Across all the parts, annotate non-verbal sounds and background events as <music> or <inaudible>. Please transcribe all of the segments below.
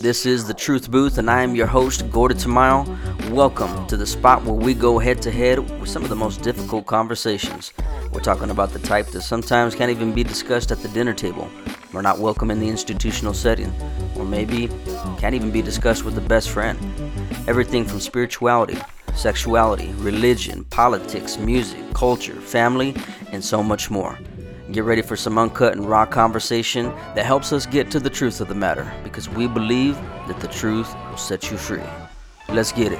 This is the Truth Booth, and I am your host, Gordon Tamayo. Welcome to the spot where we go head to head with some of the most difficult conversations. We're talking about the type that sometimes can't even be discussed at the dinner table, or not welcome in the institutional setting, or maybe can't even be discussed with a best friend. Everything from spirituality, sexuality, religion, politics, music, culture, family, and so much more. Get ready for some uncut and raw conversation that helps us get to the truth of the matter because we believe that the truth will set you free. Let's get it.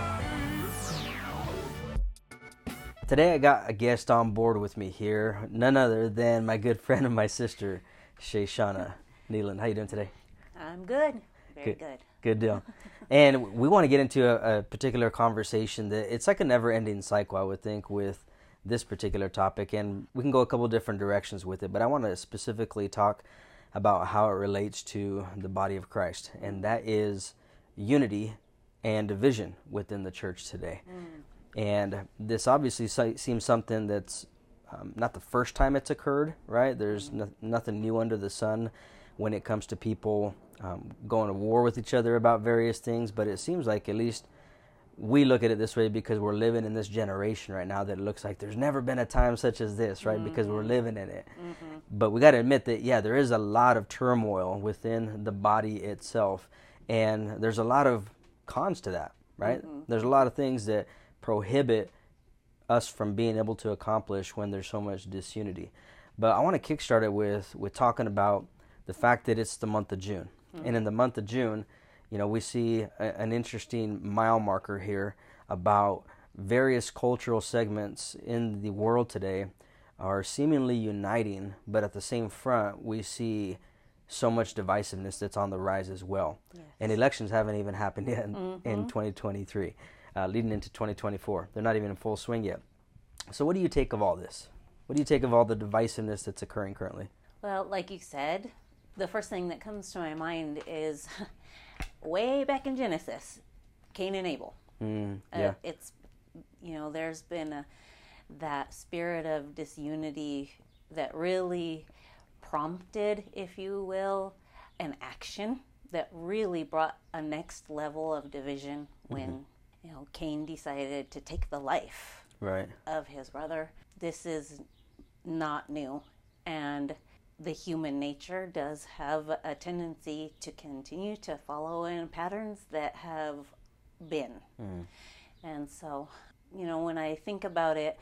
Today I got a guest on board with me here, none other than my good friend and my sister, Shoshana Neelan. How you doing today? I'm good. Very good. Good, good deal. <laughs> and we want to get into a, a particular conversation that it's like a never-ending cycle, I would think, with this particular topic, and we can go a couple different directions with it. But I want to specifically talk about how it relates to the body of Christ, and that is unity and division within the church today. Mm. And this obviously seems something that's um, not the first time it's occurred, right? There's mm. no, nothing new under the sun when it comes to people um, going to war with each other about various things, but it seems like at least we look at it this way because we're living in this generation right now that it looks like there's never been a time such as this, right? Mm-hmm. Because we're living in it. Mm-hmm. But we got to admit that, yeah, there is a lot of turmoil within the body itself. And there's a lot of cons to that, right? Mm-hmm. There's a lot of things that prohibit us from being able to accomplish when there's so much disunity. But I want to kickstart it with, with talking about the fact that it's the month of June. And in mm-hmm. the month of June, you know, we see a, an interesting mile marker here about various cultural segments in the world today are seemingly uniting, but at the same front, we see so much divisiveness that's on the rise as well. Yes. And elections haven't even happened yet in, mm-hmm. in 2023, uh, leading into 2024. They're not even in full swing yet. So, what do you take of all this? What do you take of all the divisiveness that's occurring currently? Well, like you said, the first thing that comes to my mind is <laughs> way back in Genesis, Cain and Abel. Mm, uh, yeah. Uh, it's you know there's been a, that spirit of disunity that really prompted, if you will, an action that really brought a next level of division when mm-hmm. you know Cain decided to take the life right. of his brother. This is not new, and the human nature does have a tendency to continue to follow in patterns that have been. Mm. And so, you know, when I think about it,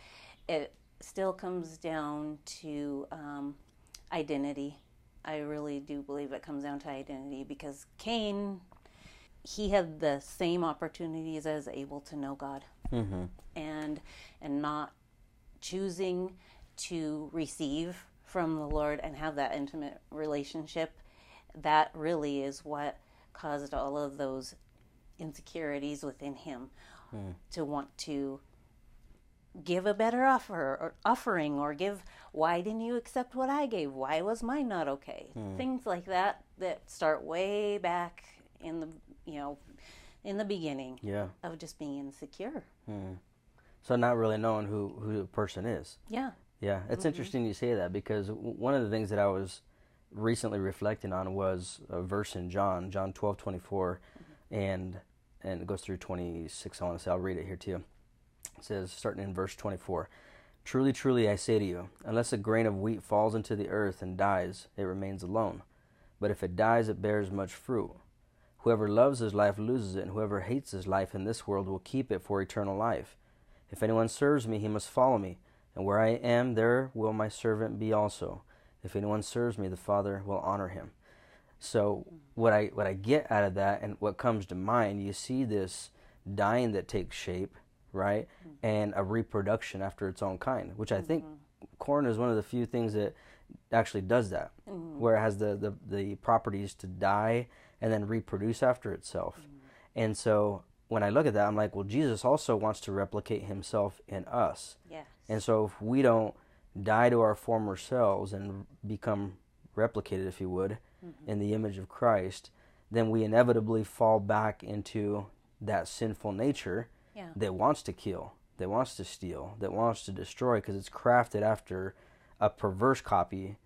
it still comes down to um, identity. I really do believe it comes down to identity because Cain, he had the same opportunities as Abel to know God, mm-hmm. and and not choosing to receive from the Lord and have that intimate relationship, that really is what caused all of those insecurities within him mm. to want to give a better offer or offering or give why didn't you accept what I gave? Why was mine not okay? Mm. Things like that that start way back in the you know in the beginning yeah. of just being insecure. Mm. So not really knowing who who the person is. Yeah. Yeah, it's mm-hmm. interesting you say that because one of the things that I was recently reflecting on was a verse in John, John 12, 24, mm-hmm. and and it goes through 26. I want to say, I'll read it here too. It says, starting in verse 24, Truly, truly, I say to you, unless a grain of wheat falls into the earth and dies, it remains alone. But if it dies, it bears much fruit. Whoever loves his life loses it, and whoever hates his life in this world will keep it for eternal life. If anyone serves me, he must follow me and where I am, there will my servant be also. If anyone serves me, the Father will honor him. So what I what I get out of that and what comes to mind, you see this dying that takes shape, right? Mm-hmm. And a reproduction after its own kind, which I mm-hmm. think corn is one of the few things that actually does that, mm-hmm. where it has the, the, the properties to die and then reproduce after itself. Mm-hmm. And so when I look at that, I'm like, well, Jesus also wants to replicate himself in us. Yes. And so if we don't die to our former selves and become replicated, if you would, mm-hmm. in the image of Christ, then we inevitably fall back into that sinful nature yeah. that wants to kill, that wants to steal, that wants to destroy, because it's crafted after a perverse copy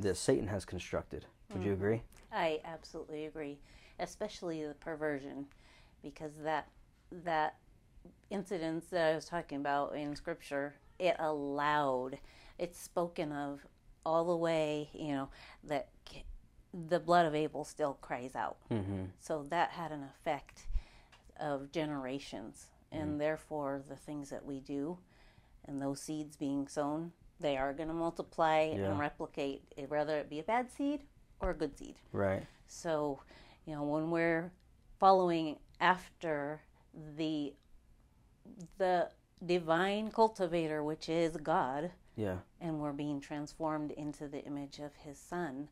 that Satan has constructed. Would mm-hmm. you agree? I absolutely agree, especially the perversion, because that that incidents that I was talking about in Scripture, it allowed, it's spoken of all the way, you know, that the blood of Abel still cries out. Mm-hmm. So that had an effect of generations, and therefore the things that we do, and those seeds being sown, they are going to multiply Yeah. and replicate, eh, whether it be a bad seed or a good seed. Right. So, you know, when we're following after the the divine cultivator, which is God, Yeah. and we're being transformed into the image of his son,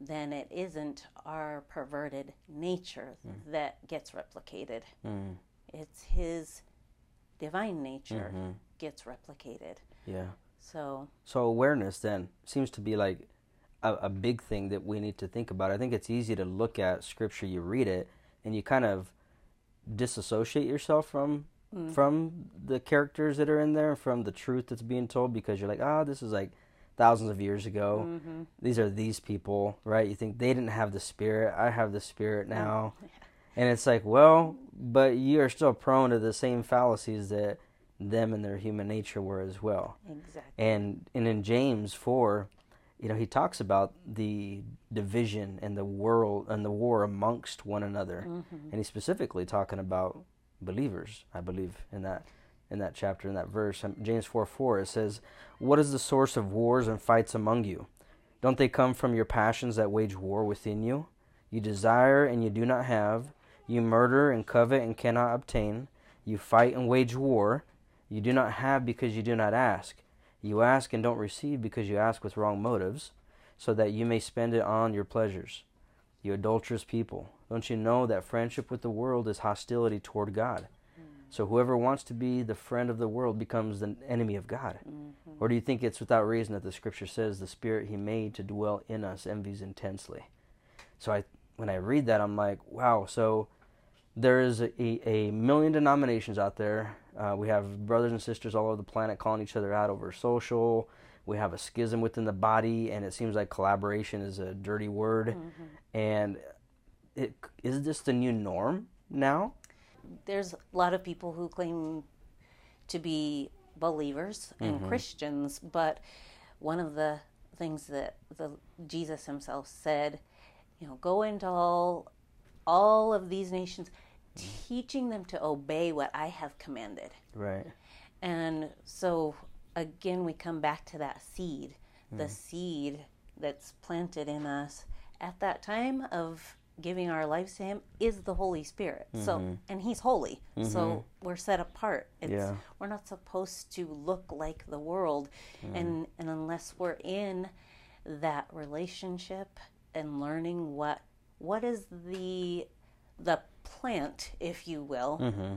then it isn't our perverted nature that gets replicated. Mm. It's his divine nature Mhm. gets replicated. Yeah. So, So awareness then seems to be like a, a big thing that we need to think about. I think it's easy to look at scripture, you read it, and you kind of disassociate yourself from Mm. from the characters that are in there, from the truth that's being told, because you're like, ah, this is like thousands of years ago. Mm-hmm. These are these people, right? You think they didn't have the spirit. I have the spirit oh, now. And it's like, well, but you are still prone to the same fallacies that them and their human nature were as well. exactly. And and in James four, you know, he talks about the division and the world and the war amongst one another, mm-hmm. and he's specifically talking about believers. I believe in that in that chapter in that verse, Um, James four four. It says, "What is the source of wars and fights among you? Don't they come from your passions that wage war within you? You desire and you do not have. You murder and covet and cannot obtain. You fight and wage war. You do not have because you do not ask. You ask and don't receive because you ask with wrong motives, so that you may spend it on your pleasures. You adulterous people, don't you know that friendship with the world is hostility toward God? Mm. So whoever wants to be the friend of the world becomes the enemy of God. Mm-hmm. Or do you think it's without reason that the scripture says the spirit he made to dwell in us envies intensely? So I when I read that I'm like, wow, so there is a, a million denominations out there. Uh, we have brothers and sisters all over the planet calling each other out over social. We have a schism within the body, and it seems like collaboration is a dirty word. Mm-hmm. And it, is this the new norm now? there's a lot of people who claim to be believers and mm-hmm. Christians, but one of the things that the Jesus himself said, you know, go into all all of these nations, teaching them to obey what I have commanded. Right. And so again, we come back to that seed, the mm-hmm. seed that's planted in us at that time of giving our lives to Him is the Holy Spirit. So, mm-hmm. and He's holy. So mm-hmm. we're set apart. It's, Yeah. We're not supposed to look like the world, and and unless we're in that relationship and learning what what is the the plant, if you will, mm-hmm.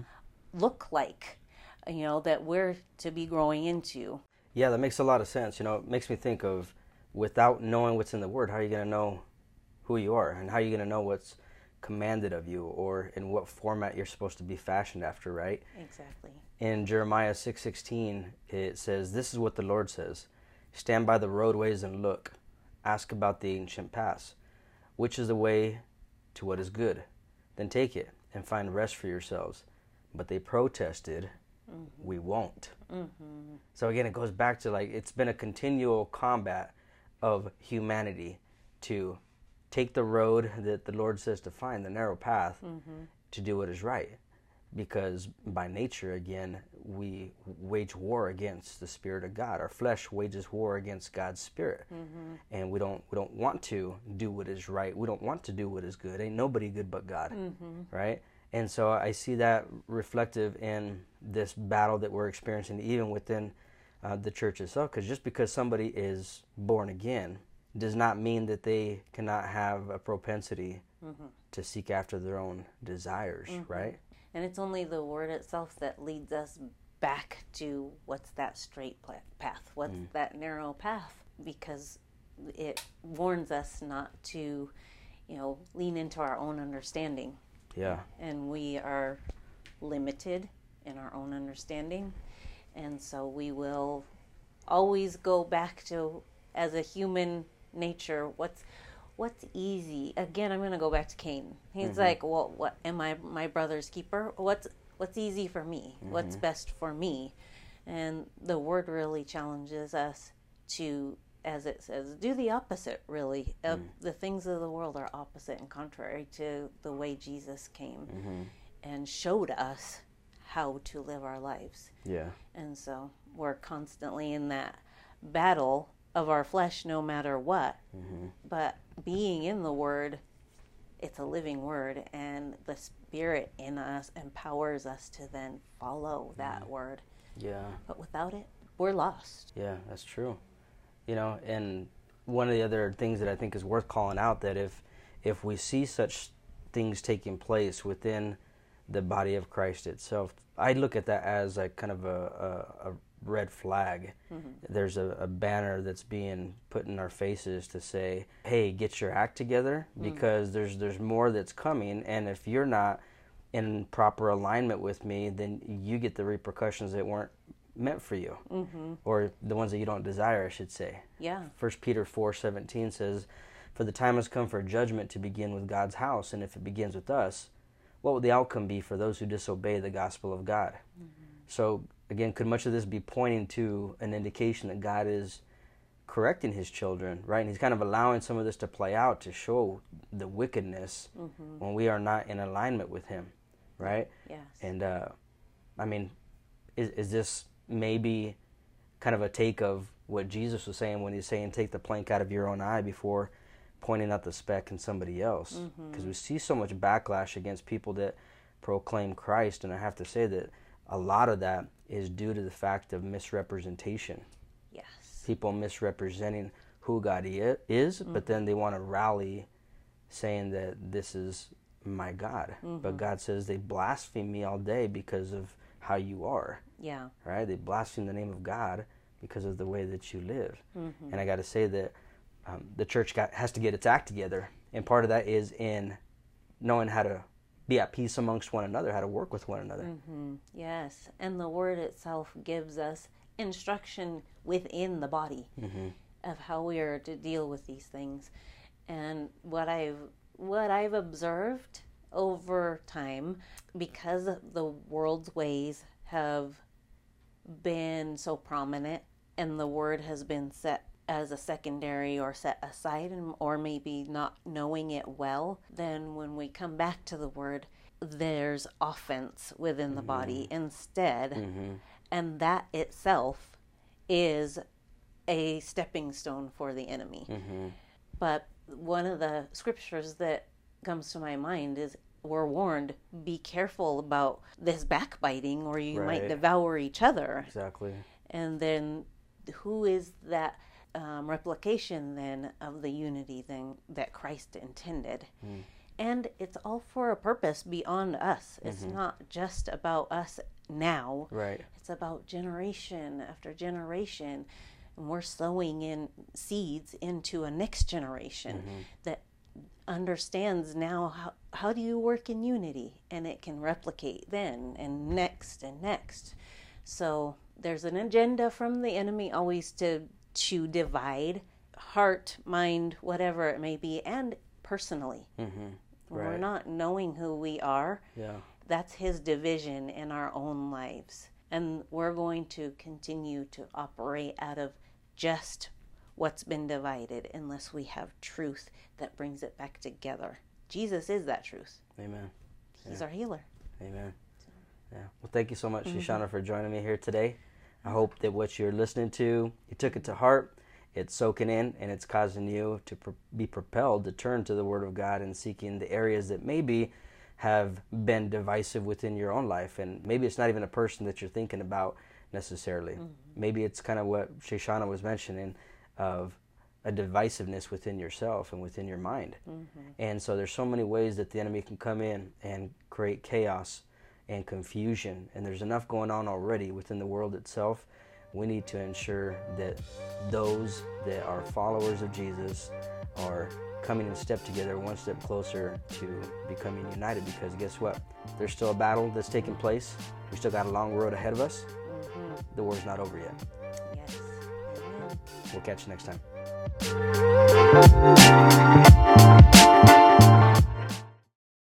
look like, you know, that we're to be growing into. Yeah, that makes a lot of sense. You know, it makes me think of without knowing what's in the Word, how are you going to know who you are? And how are you going to know what's commanded of you or in what format you're supposed to be fashioned after, right? Exactly. In Jeremiah 6:16, it says, "This is what the Lord says: Stand by the roadways and look. Ask about the ancient paths. Which is the way to what is good? Then take it and find rest for yourselves." But they protested, mm-hmm. "We won't." Mm-hmm. So again, it goes back to like it's been a continual combat of humanity to take the road that the Lord says to find, the narrow path, mm-hmm. to do what is right. Because by nature, again, we wage war against the Spirit of God. Our flesh wages war against God's Spirit, mm-hmm. and we don't we don't want to do what is right. We don't want to do what is good. Ain't nobody good but God, mm-hmm. right? And so I see that reflective in this battle that we're experiencing, even within uh, the church itself. Because just because somebody is born again does not mean that they cannot have a propensity mm-hmm. to seek after their own desires, mm-hmm. right? And it's only the word itself that leads us back to what's that straight path, what's mm. that narrow path, because it warns us not to, you know, lean into our own understanding. Yeah, And we are limited in our own understanding. And so we will always go back to, as a human nature, what's what's easy? Again, I'm going to go back to Cain. He's Mm-hmm. like, well, what am I my brother's keeper? What's what's easy for me? What's Mm-hmm. best for me? And the word really challenges us to as it says, do the opposite really. Uh, Mm. The things of the world are opposite and contrary to the way Jesus came Mm-hmm. and showed us how to live our lives. Yeah. And so we're constantly in that battle of our flesh no matter what. Mm-hmm. But being in the Word, it's a living Word, and the Spirit in us empowers us to then follow mm-hmm. that Word. Yeah. But without it, we're lost. Yeah, that's true. You know, and one of the other things that I think is worth calling out that if if we see such things taking place within the body of Christ itself, I look at that as like kind of a, a, a red flag. Mm-hmm. There's a, a banner that's being put in our faces to say, "Hey, get your act together," mm. because there's there's more that's coming, and if you're not in proper alignment with me, then you get the repercussions that weren't meant for you, mm-hmm. or the ones that you don't desire, I should say. Yeah. First Peter four seventeen says, "For the time has come for judgment to begin with God's house, and if it begins with us, what will the outcome be for those who disobey the gospel of God?" Mm-hmm. So again, could much of this be pointing to an indication that God is correcting His children, right? And He's kind of allowing some of this to play out to show the wickedness when we are not in alignment with Him, right? Yes. And uh, I mean, is is this maybe kind of a take of what Jesus was saying when he's saying take the plank out of your own eye before pointing out the speck in somebody else? Because we see so much backlash against people that proclaim Christ, and I have to say that a lot of that is due to the fact of misrepresentation. yes. People misrepresenting who God is, but mm-hmm. then they want to rally saying that this is my God. But mm-hmm. God says they blaspheme me all day because of how you are Yeah. right? They blaspheme the name of God because of the way that you live. Mm-hmm. And I got to say that um, the church got, has to get its act together, and part of that is in knowing how to be at peace amongst one another, how to work with one another. Mm-hmm. Yes, and the word itself gives us instruction within the body mm-hmm. of how we are to deal with these things. And what I've what I've observed over time, because the world's ways have been so prominent, and the word has been set as a secondary or set aside, and, or maybe not knowing it well, then when we come back to the word, there's offense within the body mm-hmm. instead. Mm-hmm. And that itself is a stepping stone for the enemy. Mm-hmm. But one of the scriptures that comes to my mind is we're warned be careful about this backbiting or you might devour each other Exactly. and then who is that um, replication then of the unity then that christ intended. Hmm. And it's all for a purpose beyond us. It's mm-hmm. not just about us now. Right. it's about generation after generation. And we're sowing in seeds into a next generation mm-hmm. that understands now how, how do you work in unity? And it can replicate then and next and next. So there's an agenda from the enemy always to to divide heart mind whatever it may be and personally mm-hmm. when we're not knowing who we are Yeah. that's his division in our own lives. And we're going to continue to operate out of just what's been divided unless we have truth that brings it back together. Jesus is that truth. Amen. He's our healer. Amen. Yeah. Well, thank you so much, mm-hmm. Shoshana, for joining me here today. I hope that what you're listening to, you took it to heart, it's soaking in, and it's causing you to pro- be propelled to turn to the Word of God and seeking the areas that maybe have been divisive within your own life. And maybe it's not even a person that you're thinking about necessarily. Mm-hmm. Maybe it's kind of what Shoshana was mentioning of a divisiveness within yourself and within your mind. Mm-hmm. And so there's so many ways that the enemy can come in and create chaos and confusion. And there's enough going on already within the world itself. We need to ensure that those that are followers of Jesus are coming in step together, one step closer to becoming united. Because guess what? There's still a battle that's taking place. We still got a long road ahead of us. Mm-hmm. The war's not over yet. Yes. We'll catch you next time.